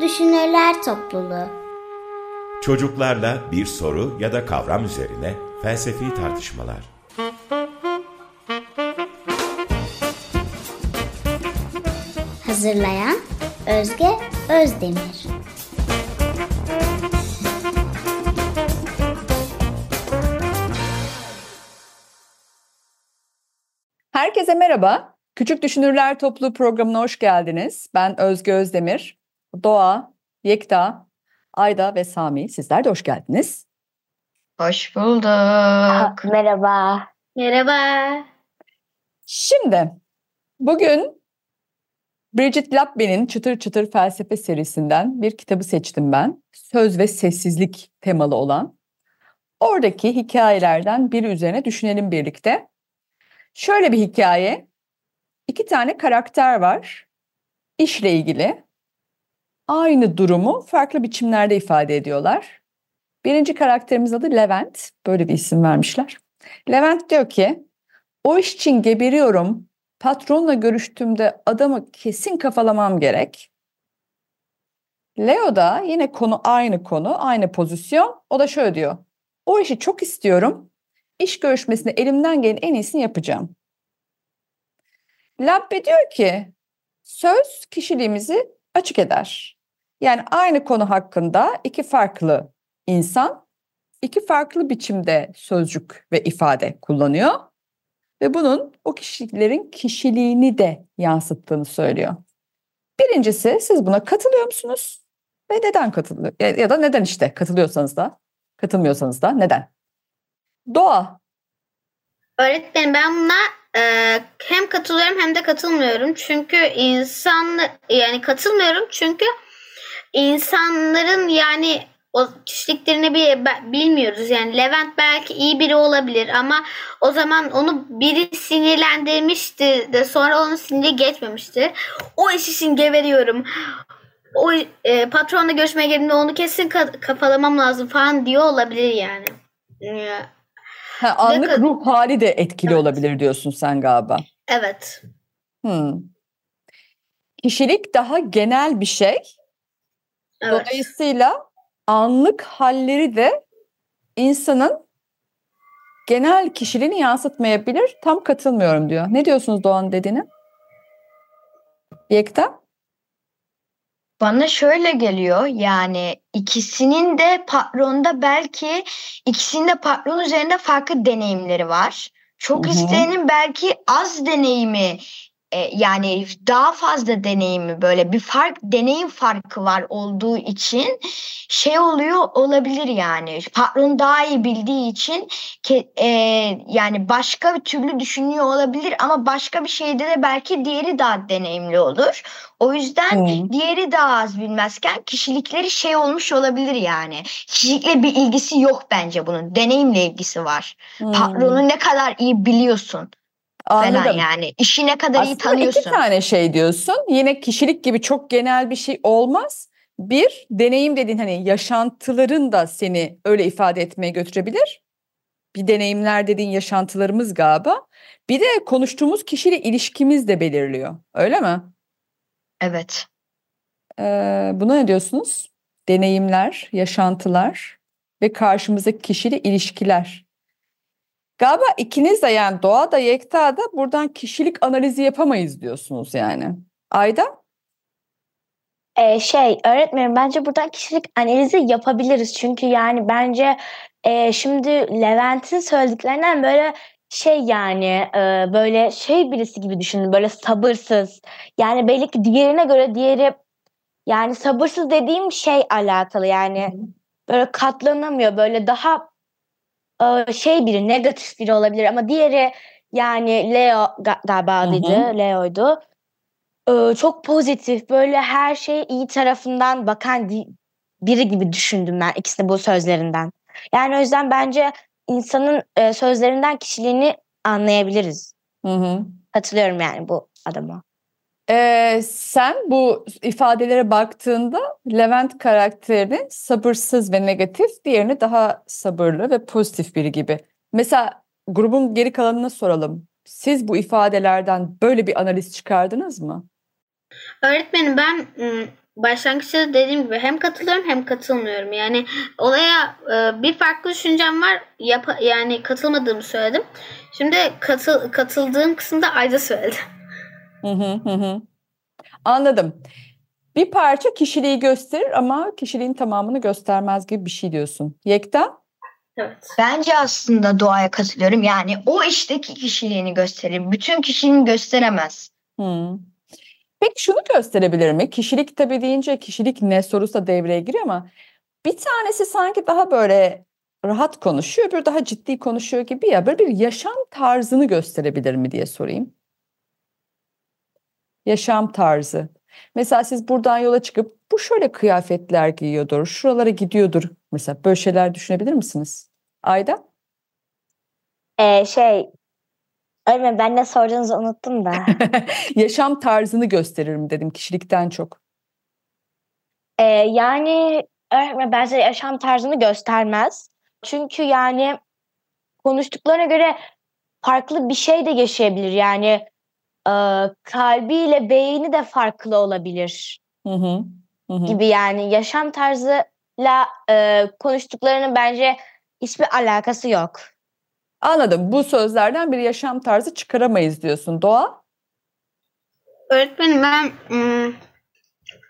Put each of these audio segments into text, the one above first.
Düşünürler Topluluğu Çocuklarla bir soru ya da kavram üzerine felsefi tartışmalar. Hazırlayan Özge Özdemir Herkese merhaba. Küçük Düşünürler Topluluğu programına hoş geldiniz. Ben Özge Özdemir. Doğa, Yekta, Ayda ve Sami sizler de hoş geldiniz. Hoş bulduk. Merhaba. Merhaba. Şimdi bugün Bridget Lapbe'nin Çıtır Çıtır Felsefe serisinden bir kitabı seçtim ben. Söz ve sessizlik temalı olan. Oradaki hikayelerden biri üzerine düşünelim birlikte. Şöyle bir hikaye. İki tane karakter var. İşle ilgili. Aynı durumu farklı biçimlerde ifade ediyorlar. Birinci karakterimiz adı Levent. Böyle bir isim vermişler. Levent diyor ki, o iş için geberiyorum. Patronla görüştüğümde adamı kesin kafalamam gerek. Leo da yine konu aynı konu, aynı pozisyon. O da şöyle diyor. O işi çok istiyorum. İş görüşmesinde elimden gelen en iyisini yapacağım. Labbe diyor ki söz kişiliğimizi açık eder. Yani aynı konu hakkında iki farklı insan iki farklı biçimde sözcük ve ifade kullanıyor ve bunun o kişilerin kişiliğini de yansıttığını söylüyor. Birincisi siz buna katılıyor musunuz? Ve neden katılıyor? Ya da neden işte katılıyorsanız da, katılmıyorsanız da neden? Doğa. Öğretmenim ben buna e, hem katılıyorum hem de katılmıyorum. Çünkü insan yani katılmıyorum çünkü insanların yani o kişiliklerini bilmiyoruz. Yani Levent belki iyi biri olabilir ama o zaman onu biri sinirlendirmişti de sonra onun siniri geçmemişti. O iş için geberiyorum. O e, patronla görüşmeye girdiğimde onu kesin ka- kafalamam lazım falan diyor olabilir yani. Ha, anlık ne ruh hali de etkili evet. olabilir diyorsun sen galiba. Evet. Hmm. Kişilik daha genel bir şey. Evet. Dolayısıyla anlık halleri de insanın genel kişiliğini yansıtmayabilir. Tam katılmıyorum diyor. Ne diyorsunuz Doğan dediğine? Yekta? Bana şöyle geliyor yani ikisinin de patronda belki ikisinin de patron üzerinde farklı deneyimleri var. Çok Hı-hı. isteyenin belki az deneyimi e, yani daha fazla deneyimi böyle bir fark deneyim farkı var olduğu için şey oluyor olabilir yani patron daha iyi bildiği için ke, e, yani başka bir türlü düşünüyor olabilir ama başka bir şeyde de belki diğeri daha deneyimli olur. O yüzden hmm. diğeri daha az bilmezken kişilikleri şey olmuş olabilir yani. Kişilikle bir ilgisi yok bence bunun. Deneyimle ilgisi var. Hmm. Patronu ne kadar iyi biliyorsun. Anladım. falan yani. İşi ne kadar Aslında iyi tanıyorsun. iki tane şey diyorsun. Yine kişilik gibi çok genel bir şey olmaz. Bir, deneyim dediğin hani yaşantıların da seni öyle ifade etmeye götürebilir. Bir deneyimler dediğin yaşantılarımız galiba. Bir de konuştuğumuz kişiyle ilişkimiz de belirliyor. Öyle mi? Evet. Ee, buna ne diyorsunuz? Deneyimler, yaşantılar ve karşımızdaki kişiyle ilişkiler. Galiba ikiniz de yani Doğa da Yekta da buradan kişilik analizi yapamayız diyorsunuz yani. Ayda? Ee, şey öğretmenim bence buradan kişilik analizi yapabiliriz. Çünkü yani bence e, şimdi Levent'in söylediklerinden böyle şey yani e, böyle şey birisi gibi düşünün böyle sabırsız. Yani belki diğerine göre diğeri yani sabırsız dediğim şey alakalı yani böyle katlanamıyor böyle daha şey biri negatif biri olabilir ama diğeri yani Leo galiba adıydı Leo'ydu. Çok pozitif böyle her şeye iyi tarafından bakan biri gibi düşündüm ben ikisini bu sözlerinden. Yani o yüzden bence insanın sözlerinden kişiliğini anlayabiliriz. Hı hı. Katılıyorum yani bu adama. Ee, sen bu ifadelere baktığında Levent karakterini sabırsız ve negatif, diğerini daha sabırlı ve pozitif biri gibi. Mesela grubun geri kalanına soralım. Siz bu ifadelerden böyle bir analiz çıkardınız mı? Öğretmenim ben başlangıçta dediğim gibi hem katılıyorum hem katılmıyorum. Yani olaya e, bir farklı düşüncem var. Yani katılmadığımı söyledim. Şimdi katıl katıldığım kısımda Ayda söyledi. Hı hı hı. Anladım. Bir parça kişiliği gösterir ama kişiliğin tamamını göstermez gibi bir şey diyorsun. Yekta? Evet. Bence aslında doğaya katılıyorum. Yani o işteki kişiliğini gösterir. Bütün kişiliğini gösteremez. Hmm. Peki şunu gösterebilir mi? Kişilik tabii deyince kişilik ne sorusu da devreye giriyor ama bir tanesi sanki daha böyle rahat konuşuyor, öbürü daha ciddi konuşuyor gibi ya. Böyle bir yaşam tarzını gösterebilir mi diye sorayım. Yaşam tarzı. Mesela siz buradan yola çıkıp bu şöyle kıyafetler giyiyordur, şuralara gidiyordur. Mesela böyle şeyler düşünebilir misiniz? Ayda? Ee, şey Öyle ben ne sorduğunuzu unuttum da. Yaşam tarzını gösteririm dedim kişilikten çok. Ee, yani öğretmen bence yaşam tarzını göstermez. Çünkü yani konuştuklarına göre farklı bir şey de yaşayabilir. Yani e, kalbiyle beyni de farklı olabilir. Hı hı. Hı. Gibi yani yaşam tarzıyla e, konuştuklarının bence hiçbir alakası yok. Anladım. Bu sözlerden bir yaşam tarzı çıkaramayız diyorsun. Doğa? Öğretmenim ben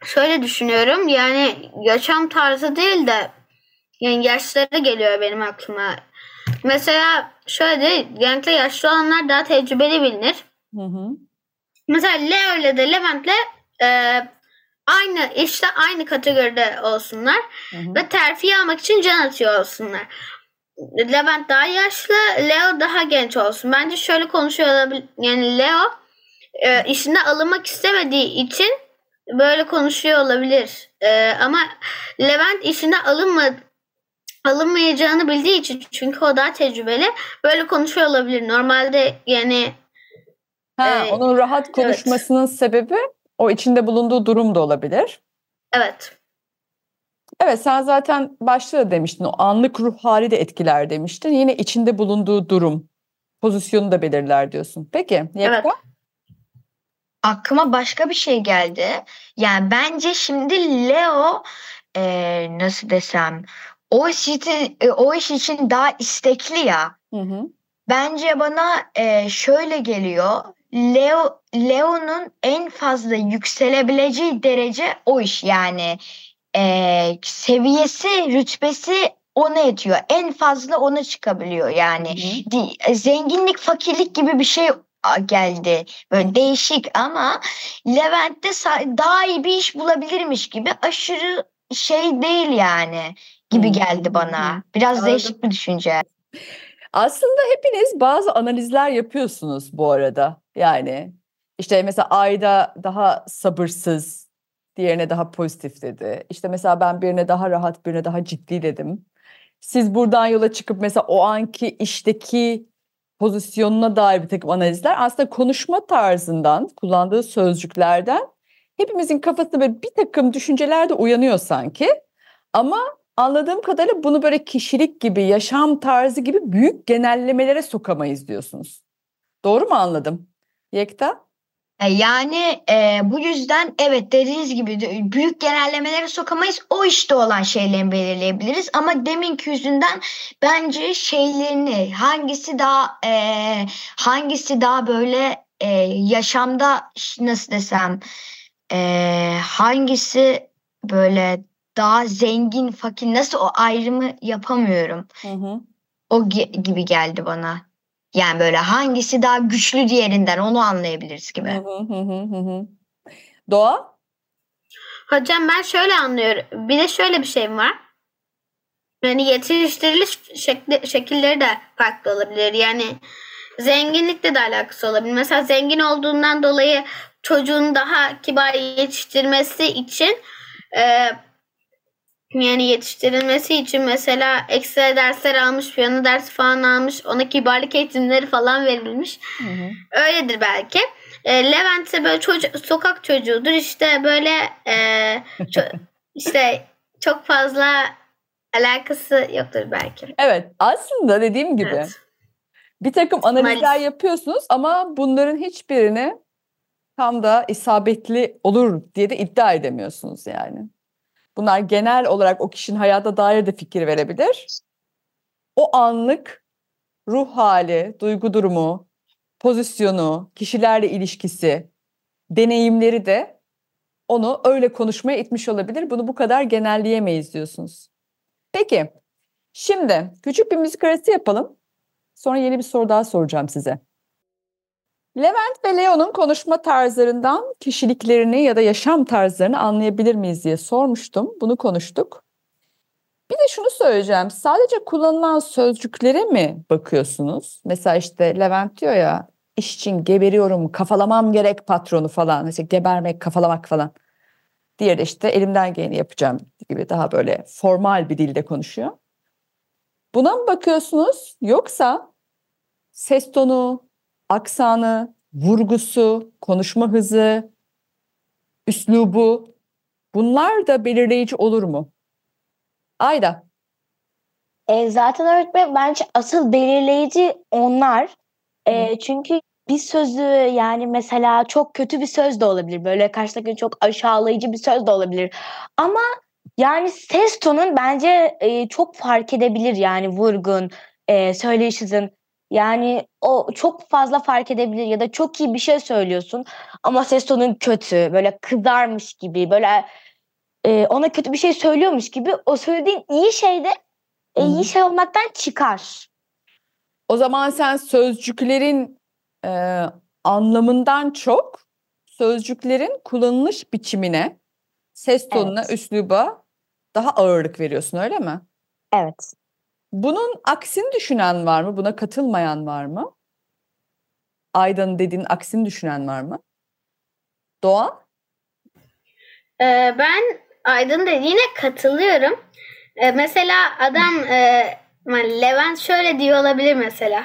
şöyle düşünüyorum. Yani yaşam tarzı değil de yani yaşları geliyor benim aklıma. Mesela şöyle genellikle yaşlı olanlar daha tecrübeli bilinir. Hı hı. Mesela Leo ile de Levent'le e, aynı işte aynı kategoride olsunlar Hı hı. ve terfi almak için can atıyor olsunlar. Levent daha yaşlı, Leo daha genç olsun. Bence şöyle konuşuyor olabilir. Yani Leo e, işine alınmak istemediği için böyle konuşuyor olabilir. E, ama Levent işine alınma, alınmayacağını bildiği için çünkü o daha tecrübeli böyle konuşuyor olabilir. Normalde yani Ha, Ee, onun rahat konuşmasının sebebi o içinde bulunduğu durum da olabilir. evet. Evet sen zaten başta da demiştin o anlık ruh hali de etkiler demiştin. Yine içinde bulunduğu durum, pozisyonu da belirler diyorsun. Peki Yekta? Evet. Aklıma başka bir şey geldi. Yani bence şimdi Leo e, nasıl desem o iş için, e, o iş için daha istekli ya. Hı hı. Bence bana e, şöyle geliyor. Leo Leo'nun en fazla yükselebileceği derece o iş yani e, seviyesi, rütbesi ona yetiyor. En fazla ona çıkabiliyor yani. Hı zenginlik, fakirlik gibi bir şey geldi. Böyle değişik ama Levent'te daha iyi bir iş bulabilirmiş gibi aşırı şey değil yani gibi geldi bana. Biraz Anladım. değişik bir düşünce. Aslında hepiniz bazı analizler yapıyorsunuz bu arada. Yani işte mesela Ayda daha sabırsız, diğerine daha pozitif dedi. İşte mesela ben birine daha rahat, birine daha ciddi dedim. Siz buradan yola çıkıp mesela o anki işteki pozisyonuna dair bir takım analizler aslında konuşma tarzından, kullandığı sözcüklerden hepimizin kafasında böyle bir takım düşünceler de uyanıyor sanki. Ama anladığım kadarıyla bunu böyle kişilik gibi, yaşam tarzı gibi büyük genellemelere sokamayız diyorsunuz. Doğru mu anladım? Yekta? E, Yani e, bu yüzden evet dediğiniz gibi büyük genellemelere sokamayız. O işte olan şeyleri belirleyebiliriz. Ama deminki yüzünden bence şeylerini hangisi daha e, hangisi daha böyle e, yaşamda nasıl desem e, hangisi böyle daha zengin fakir nasıl o ayrımı yapamıyorum. Hı hı. O ge- gibi geldi bana. Yani böyle hangisi daha güçlü diğerinden onu anlayabiliriz gibi. Hı hı hı hı. Doğa? Hocam ben şöyle anlıyorum. Bir de şöyle bir şey var. Yani yetiştiriliş şekli, şekilleri de farklı olabilir. Yani zenginlikle de alakası olabilir. Mesela zengin olduğundan dolayı çocuğun daha kibar yetiştirmesi için e, yani yetiştirilmesi için mesela ekstra dersler almış, piyano dersi falan almış, ona kibarlık eğitimleri falan verilmiş. Hı hı. Öyledir belki. E, Levent ise böyle çocuk, sokak çocuğudur. İşte böyle e, ço- işte çok fazla alakası yoktur belki. Evet aslında dediğim gibi Evet. bir takım analizler Maalesef. yapıyorsunuz ama bunların hiçbirini tam da isabetli olur diye de iddia edemiyorsunuz yani. Bunlar genel olarak o kişinin hayata dair de fikir verebilir. O anlık ruh hali, duygu durumu, pozisyonu, kişilerle ilişkisi, deneyimleri de onu öyle konuşmaya itmiş olabilir. Bunu bu kadar genelleyemeyiz diyorsunuz. Peki, şimdi küçük bir müzik arası yapalım. Sonra yeni bir soru daha soracağım size. Levent ve Leo'nun konuşma tarzlarından kişiliklerini ya da yaşam tarzlarını anlayabilir miyiz diye sormuştum. Bunu konuştuk. Bir de şunu söyleyeceğim. Sadece kullanılan sözcüklere mi bakıyorsunuz? Mesela işte Levent diyor ya iş için geberiyorum, kafalamam gerek patronu falan. İşte gebermek, kafalamak falan. Diğeri de işte elimden geleni yapacağım gibi daha böyle formal bir dilde konuşuyor. Buna mı bakıyorsunuz yoksa ses tonu, aksanı, vurgusu, konuşma hızı, üslubu bunlar da belirleyici olur mu? Ayda. E, zaten öğretmen bence asıl belirleyici onlar. E, çünkü bir sözü yani mesela çok kötü bir söz de olabilir. Böyle karşıdaki çok aşağılayıcı bir söz de olabilir. Ama yani ses tonun bence e, çok fark edebilir yani vurgun, e, söyleyiş hızın. Yani o çok fazla fark edebilir ya da çok iyi bir şey söylüyorsun ama ses tonun kötü, böyle kızarmış gibi, böyle e, ona kötü bir şey söylüyormuş gibi o söylediğin iyi şey de e, iyi şey olmaktan çıkar. O zaman sen sözcüklerin e, anlamından çok sözcüklerin kullanılış biçimine, ses tonuna, Evet. üsluba daha ağırlık veriyorsun öyle mi? Evet. Bunun aksini düşünen var mı? Buna katılmayan var mı? Aydan'ın dediğin aksini düşünen var mı? Doğa? Ee, ben Aydın dediğine katılıyorum. Ee, mesela adam e, Levent şöyle diyor olabilir mesela.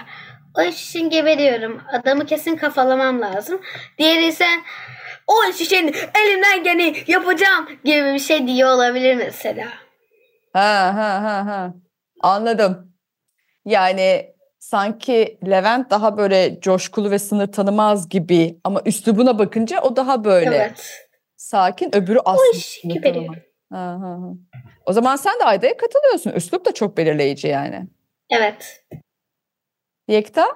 O iş için geberiyorum. Adamı kesin kafalamam lazım. Diğeri ise o iş için elimden geleni yapacağım gibi bir şey diyor olabilir mesela. Ha ha ha ha. Anladım. Yani sanki Levent daha böyle coşkulu ve sınır tanımaz gibi ama üslubuna bakınca o daha böyle Evet. sakin. Öbürü O aslında iş sınır geberiyor. tanımaz. Ha, ha, ha. O zaman sen de Ayda'ya katılıyorsun. Üslup da çok belirleyici yani. Evet. Yekta?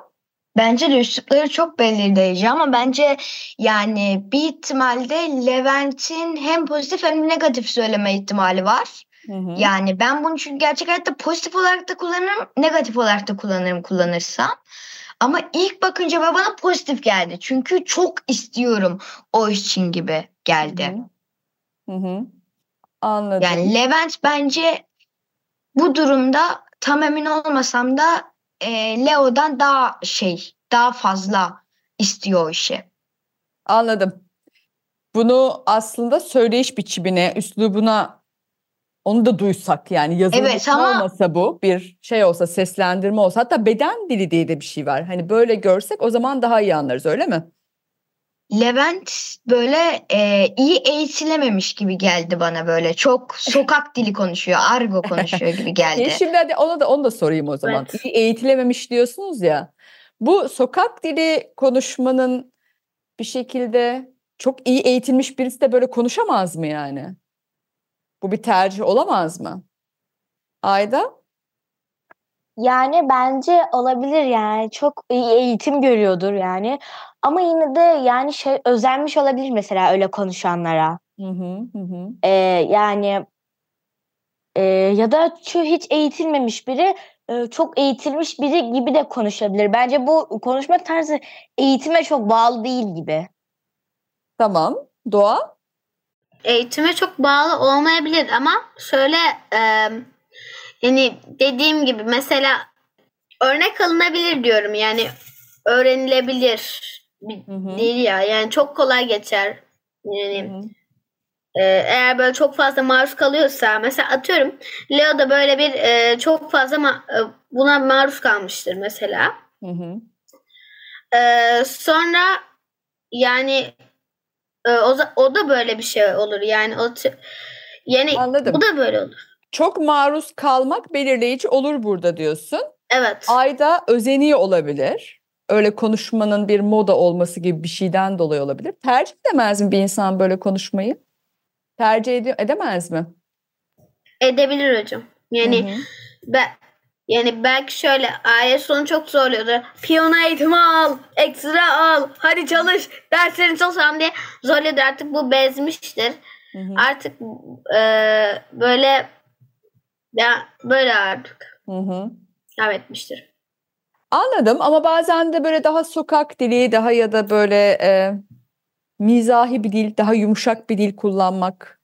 Bence de üslupları çok belirleyici ama bence yani bir ihtimalde Levent'in hem pozitif hem negatif söyleme ihtimali var. Hı hı. Yani ben bunu çünkü gerçek hayatta pozitif olarak da kullanırım, negatif olarak da kullanırım kullanırsam. Ama ilk bakınca bana pozitif geldi. Çünkü çok istiyorum o için gibi geldi. Hı. Hı hı. Anladım. Yani Levent bence bu durumda tam emin olmasam da e, Leo'dan daha şey, daha fazla istiyor o işi. Anladım. Bunu aslında söyleyiş biçimine, üslubuna onu da duysak yani yazılı Evet, ama- olmasa bu bir şey olsa seslendirme olsa hatta beden dili diye de bir şey var. Hani böyle görsek o zaman daha iyi anlarız öyle mi? Levent böyle e, iyi eğitilememiş gibi geldi bana böyle. Çok sokak dili konuşuyor, argo konuşuyor gibi E geldi. şimdi hadi ona da onu da sorayım o zaman. Evet. İyi eğitilememiş diyorsunuz ya. Bu sokak dili konuşmanın bir şekilde çok iyi eğitilmiş birisi de böyle konuşamaz mı yani? Bu bir tercih olamaz mı? Ayda? Yani bence olabilir yani çok iyi eğitim görüyordur yani. Ama yine de yani şey özenmiş olabilir mesela öyle konuşanlara. Hı hı hı. Ee, yani e, ya da şu hiç eğitilmemiş biri e, çok eğitilmiş biri gibi de konuşabilir. Bence bu konuşma tarzı eğitime çok bağlı değil gibi. Tamam. Doğa? Eğitime çok bağlı olmayabilir ama şöyle e, yani dediğim gibi mesela örnek alınabilir diyorum yani öğrenilebilir bir Hı hı. değil ya yani çok kolay geçer yani Hı hı. e, eğer böyle çok fazla maruz kalıyorsa mesela atıyorum Leo da böyle bir e, çok fazla ma- e, buna maruz kalmıştır mesela Hı hı. Ee, sonra yani e, o, za- o da böyle bir şey olur yani o yani Anladım. bu da böyle olur. Çok maruz kalmak belirleyici olur burada diyorsun. Evet. Ayda özeniyor olabilir. öyle konuşmanın bir moda olması gibi bir şeyden dolayı olabilir. Tercih edemez mi bir insan böyle konuşmayı? Tercih ede- edemez mi? Edebilir hocam. Yani Hı hı. ben yani belki şöyle aile sonu çok zorluyordu. Piyano eğitimi al, ekstra al, hadi çalış, derslerini çalışalım diye zorluyordu. Artık bu bezmiştir. Hı hı. Artık e, böyle ya böyle artık Hı hı. etmiştir. Anladım ama bazen de böyle daha sokak dili daha ya da böyle e, mizahi bir dil, daha yumuşak bir dil kullanmak.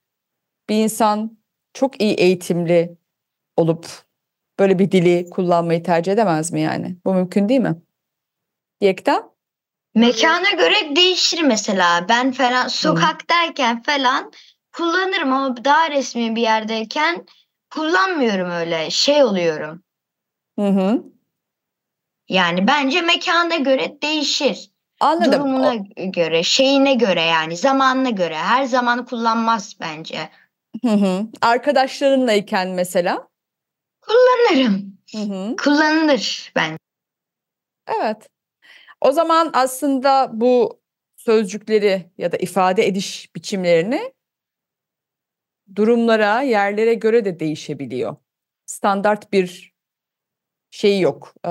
Bir insan çok iyi eğitimli olup böyle bir dili kullanmayı tercih edemez mi yani? Bu mümkün değil mi? Yekta? Mekana göre değişir mesela. Ben falan sokaktayken falan kullanırım ama daha resmi bir yerdeyken kullanmıyorum öyle. Şey oluyorum. Hı hı. Yani bence mekana göre değişir. Anladım. Durumuna göre, şeyine göre yani zamanına göre. Her zaman kullanmaz bence. Hı hı. Arkadaşlarınlayken mesela. Kullanırım. Hı hı. Kullanılır bence. Evet. O zaman aslında bu sözcükleri ya da ifade ediş biçimlerini durumlara, yerlere göre de değişebiliyor. Standart bir şey yok. Ee,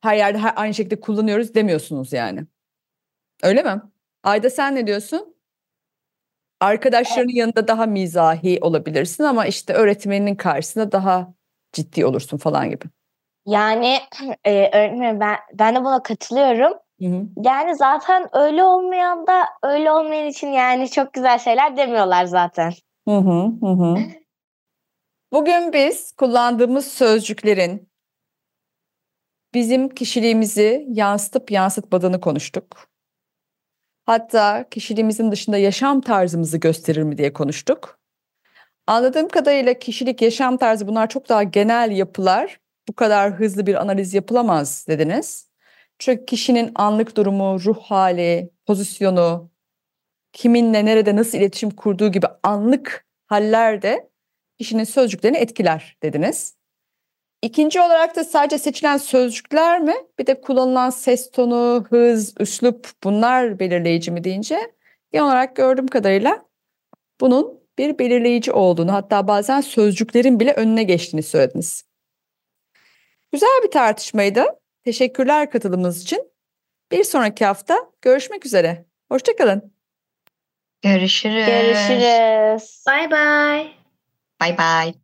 her yerde her, aynı şekilde kullanıyoruz demiyorsunuz yani. Öyle mi? Ayda sen ne diyorsun? Arkadaşlarının yanında daha mizahi olabilirsin ama işte öğretmeninin karşısında daha ciddi olursun falan gibi. Yani e, öğretmenim ben, ben de buna katılıyorum. Hı hı. Yani zaten öyle olmayan da öyle olmayan için yani çok güzel şeyler demiyorlar zaten. Hı, hı hı. Bugün biz kullandığımız sözcüklerin bizim kişiliğimizi yansıtıp yansıtmadığını konuştuk. Hatta kişiliğimizin dışında yaşam tarzımızı gösterir mi diye konuştuk. Anladığım kadarıyla kişilik, yaşam tarzı bunlar çok daha genel yapılar. Bu kadar hızlı bir analiz yapılamaz dediniz. Çünkü kişinin anlık durumu, ruh hali, pozisyonu, kiminle nerede nasıl iletişim kurduğu gibi anlık haller de kişinin sözcüklerini etkiler dediniz. İkinci olarak da sadece seçilen sözcükler mi? Bir de kullanılan ses tonu, hız, üslup bunlar belirleyici mi deyince genel olarak gördüğüm kadarıyla bunun bir belirleyici olduğunu hatta bazen sözcüklerin bile önüne geçtiğini söylediniz. Güzel bir tartışmaydı. Teşekkürler katılımınız için. Bir sonraki hafta görüşmek üzere. Hoşçakalın. Görüşürüz. Görüşürüz. Bye bye. Bay bay.